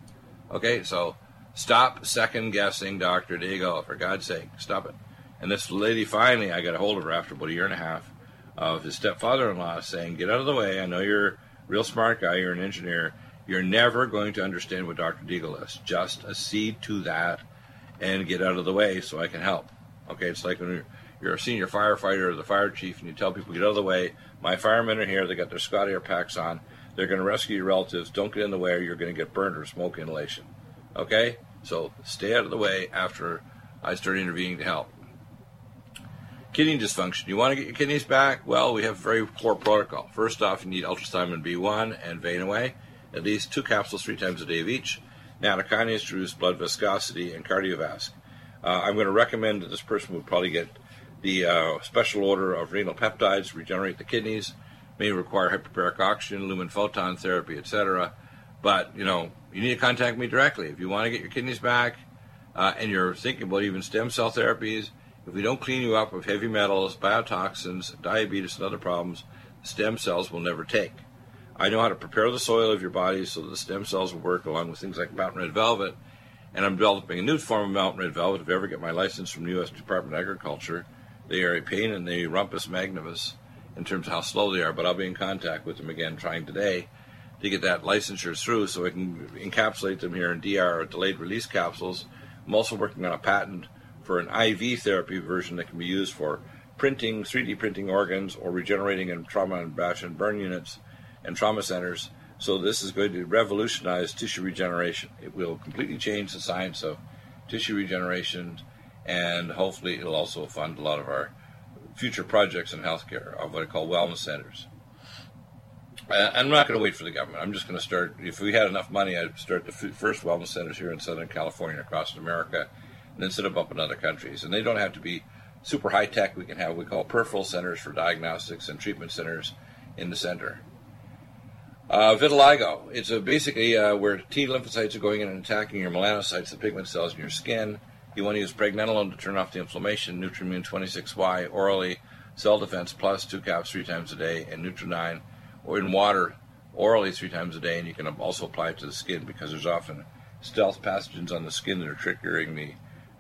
Okay, so stop second guessing Dr. Deagle, for God's sake, stop it. And this lady finally, I got a hold of her after about a year and a half of his stepfather in law saying, Get out of the way. I know you're a real smart guy, you're an engineer. You're never going to understand what Dr. Deagle is. Just accede to that and get out of the way so I can help. Okay, it's like when you're, you're a senior firefighter or the fire chief and you tell people, Get out of the way. My firemen are here, they got their Scott Air packs on. They're going to rescue your relatives. Don't get in the way or you're going to get burned or smoke inhalation. Okay? So stay out of the way after I start intervening to help. Kidney dysfunction. You want to get your kidneys back? Well, we have very poor protocol. First off, you need ultrathymine B1 and Vein-Away, at least two capsules three times a day of each. Nattokinase to reduce blood viscosity and cardiovasc. Uh, I'm going to recommend that this person would probably get the uh, special order of renal peptides regenerate the kidneys. May require hyperbaric oxygen, lumen photon therapy, etc. But you know, you need to contact me directly if you want to get your kidneys back, uh, and you're thinking about even stem cell therapies if we don't clean you up of heavy metals, biotoxins, diabetes, and other problems, stem cells will never take. I know how to prepare the soil of your body so that the stem cells will work along with things like mountain red velvet. And I'm developing a new form of mountain red velvet. If I ever get my license from the U.S. Department of Agriculture, they are a pain in the rumpus magnibus in terms of how slow they are. But I'll be in contact with them again, trying today to get that licensure through so I can encapsulate them here in DR or delayed release capsules. I'm also working on a patent for an IV therapy version that can be used for printing, 3D printing organs, or regenerating in trauma and bash and burn units and trauma centers. So this is going to revolutionize tissue regeneration. It will completely change the science of tissue regeneration, and hopefully it'll also fund a lot of our future projects in healthcare of what I call wellness centers. Uh, I'm not going to wait for the government. I'm just going to start. If we had enough money, I'd start the first wellness centers here in Southern California, across America, and then set them up in other countries. And they don't have to be super high tech. We can have what we call peripheral centers for diagnostics and treatment centers in the center. Uh, vitiligo. It's basically uh, where T lymphocytes are going in and attacking your melanocytes, the pigment cells in your skin. You want to use pregnenolone to turn off the inflammation, Nutrimune 26Y orally, Cell Defense Plus, two caps three times a day, and Nutri9 or in water orally three times a day. And you can also apply it to the skin because there's often stealth pathogens on the skin that are triggering the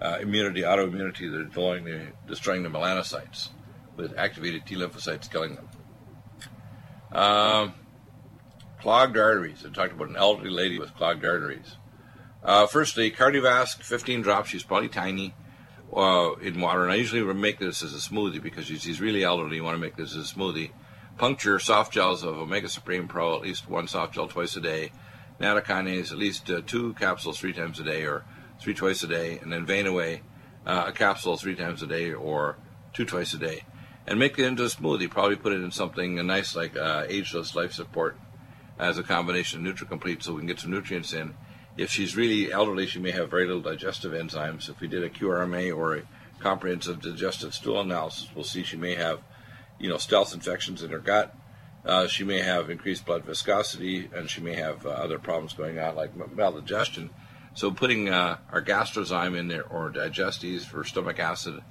uh, immunity, autoimmunity that are destroying the, destroying the melanocytes with activated T lymphocytes killing them. Um, clogged arteries. I talked about an elderly lady with clogged arteries. Uh, firstly, cardiovasc, 15 drops. She's probably tiny uh, in water, and I usually make this as a smoothie because she's really elderly. You want to make this as a smoothie. Puncture soft gels of Omega Supreme Pro, at least one soft gel twice a day. Nattokinase, at least uh, two capsules three times a day, or three twice a day, and then Vein-Away, uh, a capsule three times a day or two twice a day. And make it into a smoothie. Probably put it in something nice like uh, Ageless Life Support as a combination of NutriComplete so we can get some nutrients in. If she's really elderly, she may have very little digestive enzymes. If we did a QRMA or a comprehensive digestive stool analysis, we'll see she may have, you know, stealth infections in her gut. Uh, she may have increased blood viscosity, and she may have uh, other problems going on like maldigestion. So putting uh, our gastrozyme in there or digestes for stomach acid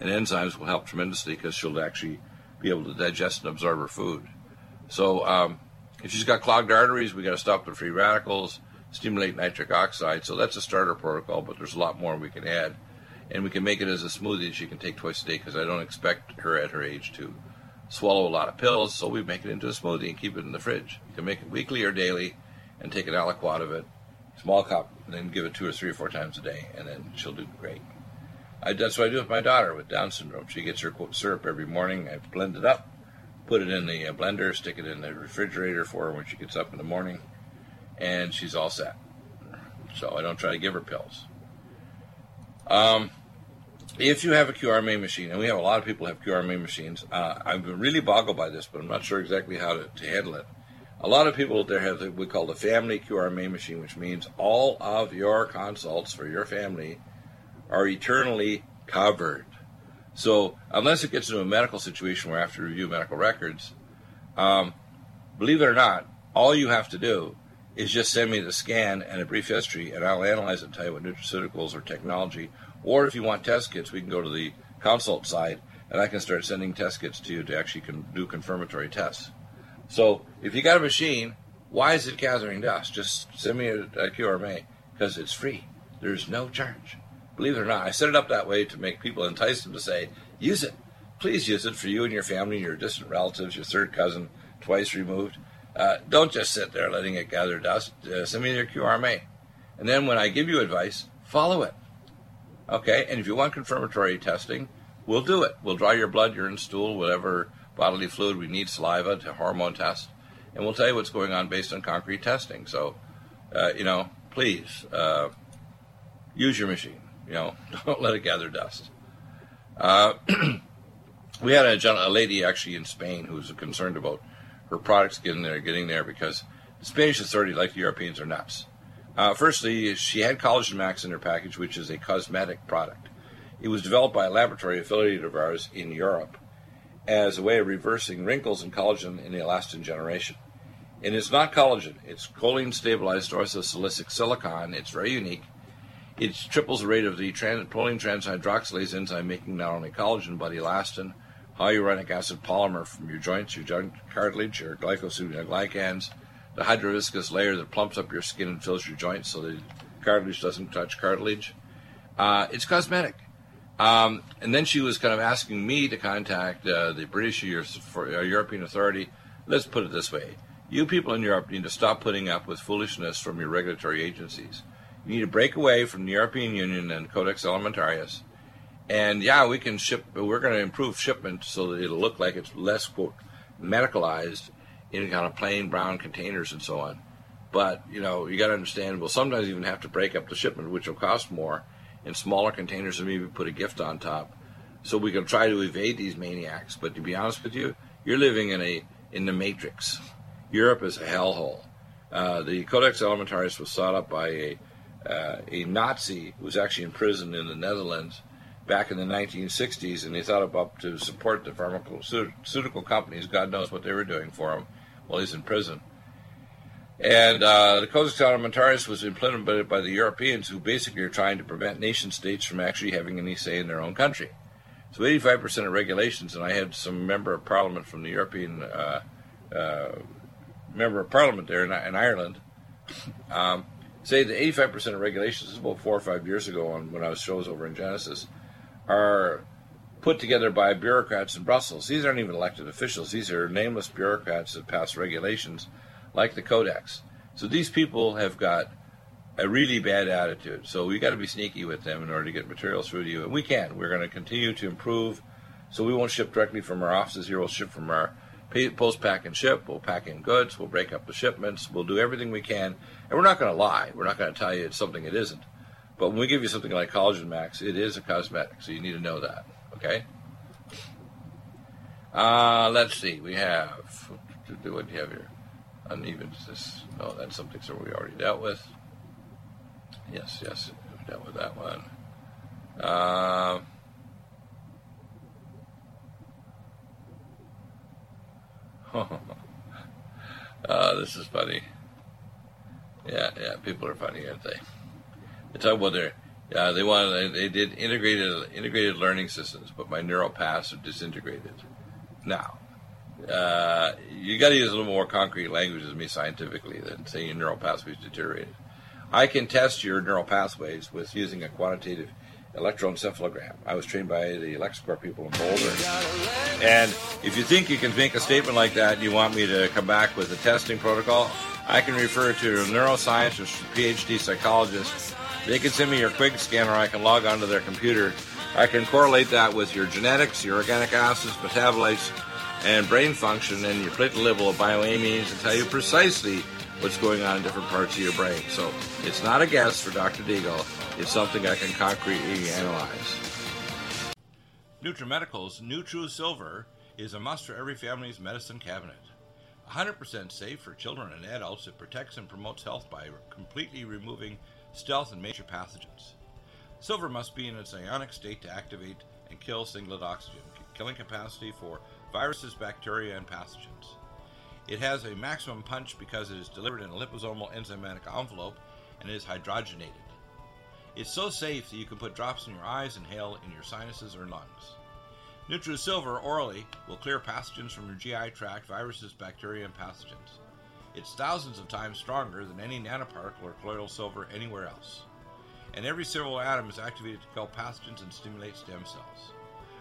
and enzymes will help tremendously because she'll actually be able to digest and absorb her food. So um, if she's got clogged arteries, we got to stop the free radicals, stimulate nitric oxide. So that's a starter protocol, but there's a lot more we can add. And we can make it as a smoothie that she can take twice a day because I don't expect her at her age to swallow a lot of pills. So we make it into a smoothie and keep it in the fridge. You can make it weekly or daily and take an aliquot of it small cup, and then give it two or three or four times a day, and then she'll do great. I, that's what I do with my daughter with Down syndrome. She gets her quote, syrup every morning. I blend it up, put it in the blender, stick it in the refrigerator for her when she gets up in the morning, and she's all set. So I don't try to give her pills. Um, if you have a QRMA machine, and we have a lot of people have QRMA machines, uh, I'm really boggled by this, but I'm not sure exactly how to, to handle it. A lot of people there have what we call the family QRMA machine, which means all of your consults for your family are eternally covered. So unless it gets into a medical situation where I have to review medical records, um, believe it or not, all you have to do is just send me the scan and a brief history, and I'll analyze it and tell you what nutraceuticals or technology. Or if you want test kits, we can go to the consult side, and I can start sending test kits to you to actually do confirmatory tests. So if you got a machine, why is it gathering dust? Just send me a, a QRMA because it's free. There's no charge. Believe it or not, I set it up that way to make people entice them to say, use it. Please use it for you and your family, your distant relatives, your third cousin, twice removed. Uh, don't just sit there letting it gather dust. Uh, send me your QRMA. And then when I give you advice, follow it. Okay? And if you want confirmatory testing, we'll do it. We'll draw your blood, urine, stool, whatever bodily fluid we need, saliva to hormone test. And we'll tell you what's going on based on concrete testing. So, uh, you know, please uh, use your machine. You know, don't let it gather dust. Uh, we had a, a lady actually in Spain who was concerned about her products getting there, getting there because the Spanish authority, like the Europeans, are nuts. Uh, firstly, she had Collagen Max in her package, which is a cosmetic product. It was developed by a laboratory affiliate of ours in Europe as a way of reversing wrinkles and collagen in the elastin generation. And it's not collagen, it's choline stabilized orthosilicic silicon. It's very unique. It triples the rate of the trans- proline transhydroxylase enzyme, making not only collagen but elastin, hyaluronic acid polymer from your joints, your joint cartilage, your glycosaminoglycans, the hydroviscous layer that plumps up your skin and fills your joints so the cartilage doesn't touch cartilage. Uh, it's cosmetic. Um, and then she was kind of asking me to contact uh, the British or uh, European Authority. Let's put it this way. You people in Europe need to stop putting up with foolishness from your regulatory agencies. You need to break away from the European Union and Codex Alimentarius and yeah, we can ship. We're going to improve shipment so that it'll look like it's less quote medicalized in kind of plain brown containers and so on. But you know, you got to understand. We'll sometimes even have to break up the shipment, which will cost more, in smaller containers, and maybe put a gift on top. So we can try to evade these maniacs. But to be honest with you, you're living in a in the matrix. Europe is a hellhole. Uh, the Codex Alimentarius was thought up by a uh, a Nazi who was actually in prison in the Netherlands back in the 1960s, and he thought about to support the pharmaceutical companies. God knows what they were doing for him while he's in prison. And uh, the Codex Alimentarius was implemented by the Europeans, who basically are trying to prevent nation states from actually having any say in their own country. So 85% of regulations, and I had some member of parliament from the European uh, uh, member of parliament there in, in Ireland um, say that 85% of regulations, this is about four or five years ago on, when I was shows over in Genesis, are put together by bureaucrats in Brussels. These aren't even elected officials. These are nameless bureaucrats that pass regulations like the Codex. So these people have got a really bad attitude. So we got to be sneaky with them in order to get materials through to you. And we can. We're going to continue to improve. So we won't ship directly from our offices here. We'll ship from our post pack and ship. We'll pack in goods. We'll break up the shipments. We'll do everything we can. And we're not going to lie. We're not going to tell you it's something it isn't. But when we give you something like Collagen Max, it is a cosmetic, so you need to know that. Okay? Uh, let's see. We have. What do you have here? Uneven. This, no, that's something so we already dealt with. Yes, yes, we dealt with that one. Uh, uh, this is funny. Yeah, yeah, people are funny, aren't they? They talk about their uh, they wanted they did integrated integrated learning systems, but my neural paths are disintegrated. Now, uh, you got to use a little more concrete language with me scientifically than saying your neural pathways deteriorated. I can test your neural pathways with using a quantitative electroencephalogram. I was trained by the Lexicor people in Boulder. And if you think you can make a statement like that and you want me to come back with a testing protocol, I can refer to a neuroscientist PhD psychologist they can send me your quick scan or I can log onto their computer. I can correlate that with your genetics, your organic acids, metabolites, and brain function, and your platelet level of bioamines, and tell you precisely what's going on in different parts of your brain. So it's not a guess for Dr. Deagle. It's something I can concretely analyze. NutriMedical's NutriSilver is a must for every family's medicine cabinet. 100% safe for children and adults, it protects and promotes health by completely removing stealth and major pathogens. Silver must be in its ionic state to activate and kill singlet oxygen, killing capacity for viruses, bacteria, and pathogens. It has a maximum punch because it is delivered in a liposomal enzymatic envelope and is hydrogenated. It's so safe that you can put drops in your eyes and inhale in your sinuses or lungs. NutriSilver orally will clear pathogens from your GI tract, viruses, bacteria, and pathogens. It's thousands of times stronger than any nanoparticle or colloidal silver anywhere else. And every silver atom is activated to kill pathogens and stimulate stem cells.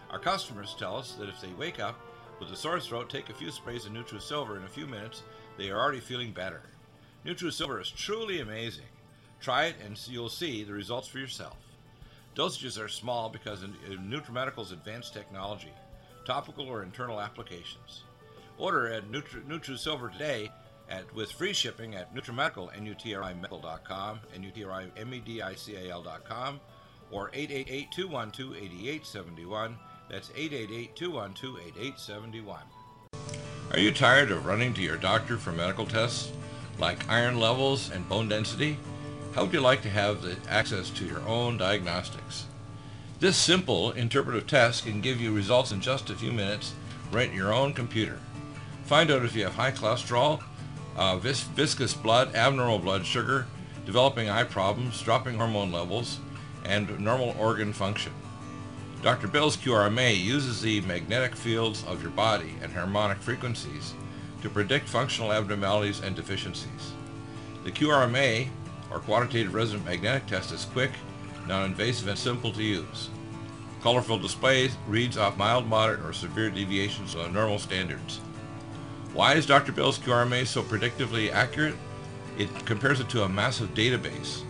Our customers tell us that if they wake up with a sore throat, take a few sprays of NutriSilver in a few minutes, they are already feeling better. NutriSilver is truly amazing. Try it and you'll see the results for yourself. Dosages are small because of NutriMedical's advanced technology, topical or internal applications. Order at Nutri- NutriSilver today at, with free shipping at NutriMedical, N-U-T-R-I-Medical.com, N-U-T-R-I-M-E-D-I-C-A-L.com, or 888-212-8871. That's 888-212-8871. Are you tired of running to your doctor for medical tests like iron levels and bone density? How would you like to have the access to your own diagnostics? This simple interpretive test can give you results in just a few minutes right in your own computer. Find out if you have high cholesterol, uh, vis- viscous blood, abnormal blood sugar, developing eye problems, dropping hormone levels, and normal organ function. Dr. Bill's QRMA uses the magnetic fields of your body and harmonic frequencies to predict functional abnormalities and deficiencies. The QRMA or quantitative resonant magnetic test is quick, non-invasive, and simple to use. Colorful displays reads off mild, moderate, or severe deviations from normal standards. Why is Dr. Bill's QRMA so predictively accurate? It compares it to a massive database,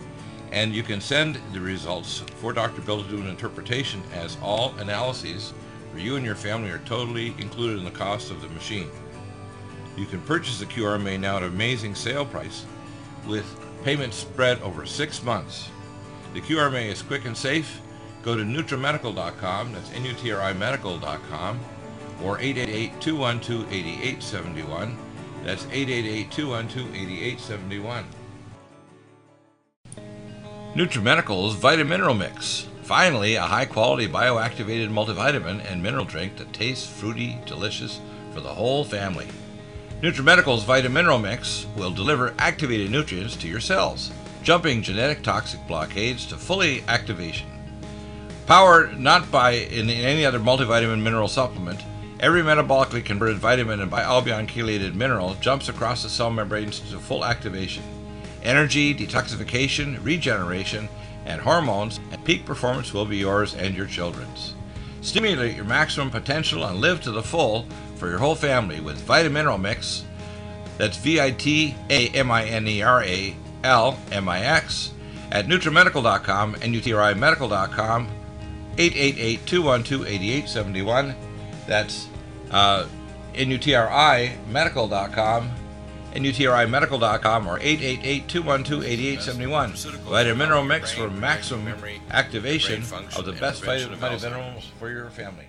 and you can send the results for Dr. Bill to do an interpretation as all analyses for you and your family are totally included in the cost of the machine. You can purchase the QRMA now at an amazing sale price with Payments spread over six months. The QRMA is quick and safe. Go to NutriMedical.com, that's N-U-T-R-I Medical.com, or 888-212-8871. That's 888-212-8871. NutriMedical's Vitamineral Mix. Finally, a high-quality bioactivated multivitamin and mineral drink that tastes fruity, delicious for the whole family. NutriMedical's Vitamineral Mix will deliver activated nutrients to your cells, jumping genetic toxic blockades to fully activation. Powered not by in any other multivitamin mineral supplement, every metabolically converted vitamin and bialbion chelated mineral jumps across the cell membranes to full activation. Energy, detoxification, regeneration, and hormones and peak performance will be yours and your children's. Stimulate your maximum potential and live to the full for your whole family with Vitamineral Mix. That's V I T A M I N E R A L M I X at NutriMedical.com and UTRIMedical.com 888 212 8871. That's uh, NUTRIMedical.com NUTRIMedical.com or 888-212-8871. Vitamineral Mix for maximum activation of the best vitamin minerals for your family.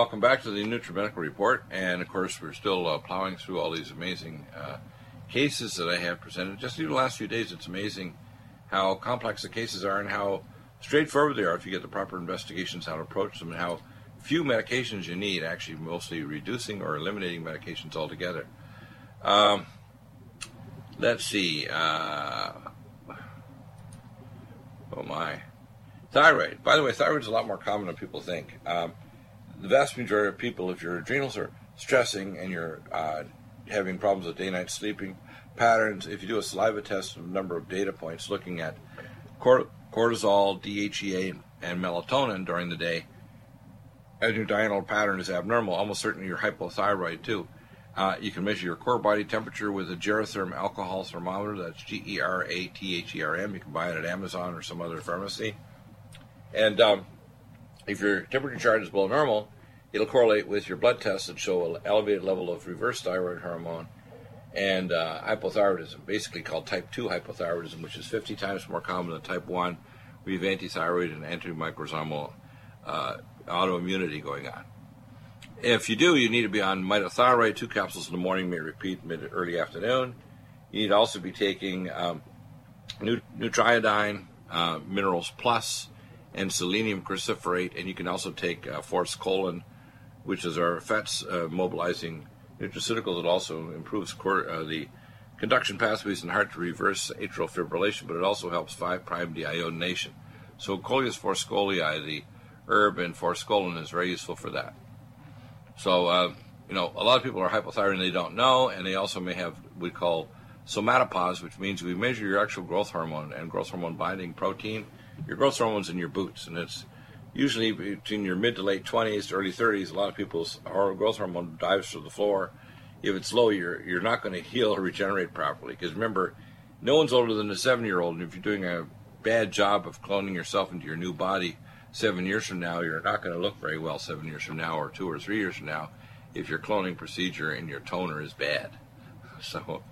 Welcome back to the NutriMedical Report. And of course, we're still uh, plowing through all these amazing uh, cases that I have presented. Just in the last few days, it's amazing how complex the cases are and how straightforward they are if you get the proper investigations, how to approach them, and how few medications you need, actually, mostly reducing or eliminating medications altogether. Um, let's see. Uh, oh my. Thyroid. By the way, thyroid is a lot more common than people think. Um, the vast majority of people, if your adrenals are stressing and you're uh, having problems with day-night sleeping patterns, if you do a saliva test of a number of data points looking at cortisol, DHEA, and melatonin during the day, and your diurnal pattern is abnormal, almost certainly you're hypothyroid too. Uh, you can measure your core body temperature with a Geratherm alcohol thermometer. That's G E R A T H E R M. You can buy it at Amazon or some other pharmacy. And um, if your temperature chart is below normal, it'll correlate with your blood tests and show an elevated level of reverse thyroid hormone and uh, hypothyroidism, basically called type 2 hypothyroidism, which is 50 times more common than type 1, We have antithyroid and antimicrosomal uh, autoimmunity going on. If you do, you need to be on mitothyroid, two capsules in the morning, may repeat mid early afternoon. You need to also be taking um, Nutriodine, uh, Minerals Plus, and selenium cruciferate, and you can also take uh, forskolin, which is our fats uh, mobilizing nutraceutical that also improves cor- uh, the conduction pathways in the heart to reverse atrial fibrillation, but it also helps 5' deiodination. So Coleus forskohlii, the herb in forskolin, is very useful for that. So, uh, you know, a lot of people are hypothyroid and they don't know, and they also may have what we call somatopause, which means we measure your actual growth hormone and growth hormone binding protein. Your growth hormone's in your boots, and it's usually between your mid to late 20s to early 30s, a lot of people's growth hormone dives to the floor. If it's low, you're you're not going to heal or regenerate properly. Because remember, no one's older than a seven year old, and if you're doing a bad job of cloning yourself into your new body seven years from now, you're not going to look very well seven years from now or two or three years from now if your cloning procedure and your toner is bad. So,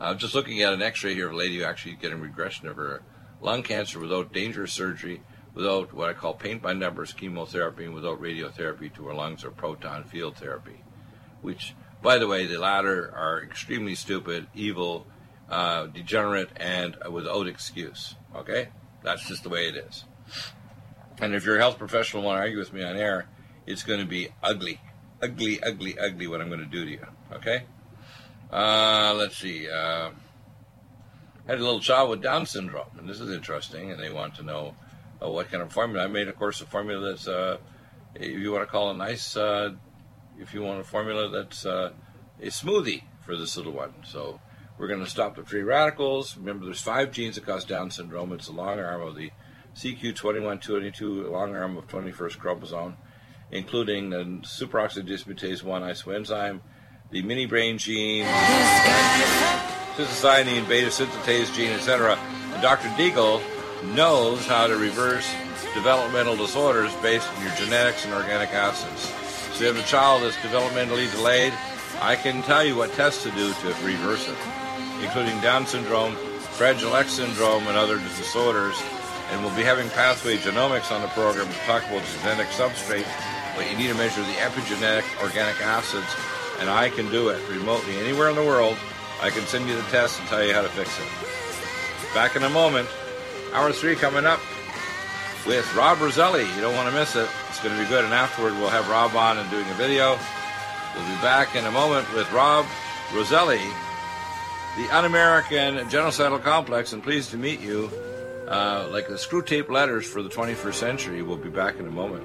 I'm just looking at an X-ray here of a lady who actually getting regression of her lung cancer without dangerous surgery without what I call paint by numbers chemotherapy and without radiotherapy to her lungs or proton field therapy, which, by the way, the latter are extremely stupid, evil, uh, degenerate, and without excuse. Okay? That's just the way it is. And if you're a health professional want to argue with me on air, it's going to be ugly. Ugly, ugly, ugly what I'm going to do to you. Okay? Uh, let's see. Uh, had a little child with Down syndrome, and this is interesting, and they want to know uh, what kind of formula. I made, of course, a formula that's, uh, if you want to call it nice, uh, if you want a formula that's uh, a smoothie for this little one. So we're going to stop the free radicals. Remember, there's five genes that cause Down syndrome. It's the long arm of the CQ2122 long arm of 21st chromosome, including the superoxide dismutase 1 isoenzyme, the mini brain gene, cystathionine, beta synthetase gene, etc. And Dr. Deagle knows how to reverse developmental disorders based on your genetics and organic acids. So you have a child that's developmentally delayed, I can tell you what tests to do to reverse it, including Down syndrome, Fragile X syndrome, and other disorders. And we'll be having pathway genomics on the program to talk about genetic substrate, but you need to measure the epigenetic organic acids, and I can do it remotely anywhere in the world. I can send you the test and tell you how to fix it. Back in a moment. Hour three coming up with Rob Roselli. You don't want to miss it. It's going to be good. And afterward, we'll have Rob on and doing a video. We'll be back in a moment with Rob Roselli, the un-American genocidal complex, and pleased to meet you. Uh, like the Screwtape Letters for the 21st century. We'll be back in a moment.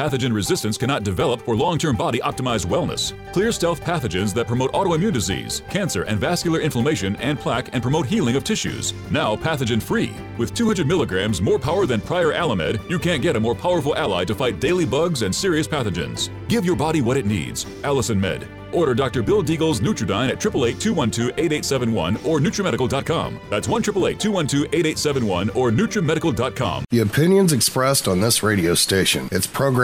Pathogen resistance cannot develop for long term body optimized wellness. Clear stealth pathogens that promote autoimmune disease, cancer, and vascular inflammation and plaque and promote healing of tissues. Now pathogen free. With 200 milligrams more power than prior Alamed, you can't get a more powerful ally to fight daily bugs and serious pathogens. Give your body what it needs. Allicin Med. Order Dr. Bill Deagle's Nutridyne at 888-212-8871 or NutriMedical.com. That's 1-888-212-8871 or NutriMedical.com. The opinions expressed on this radio station, its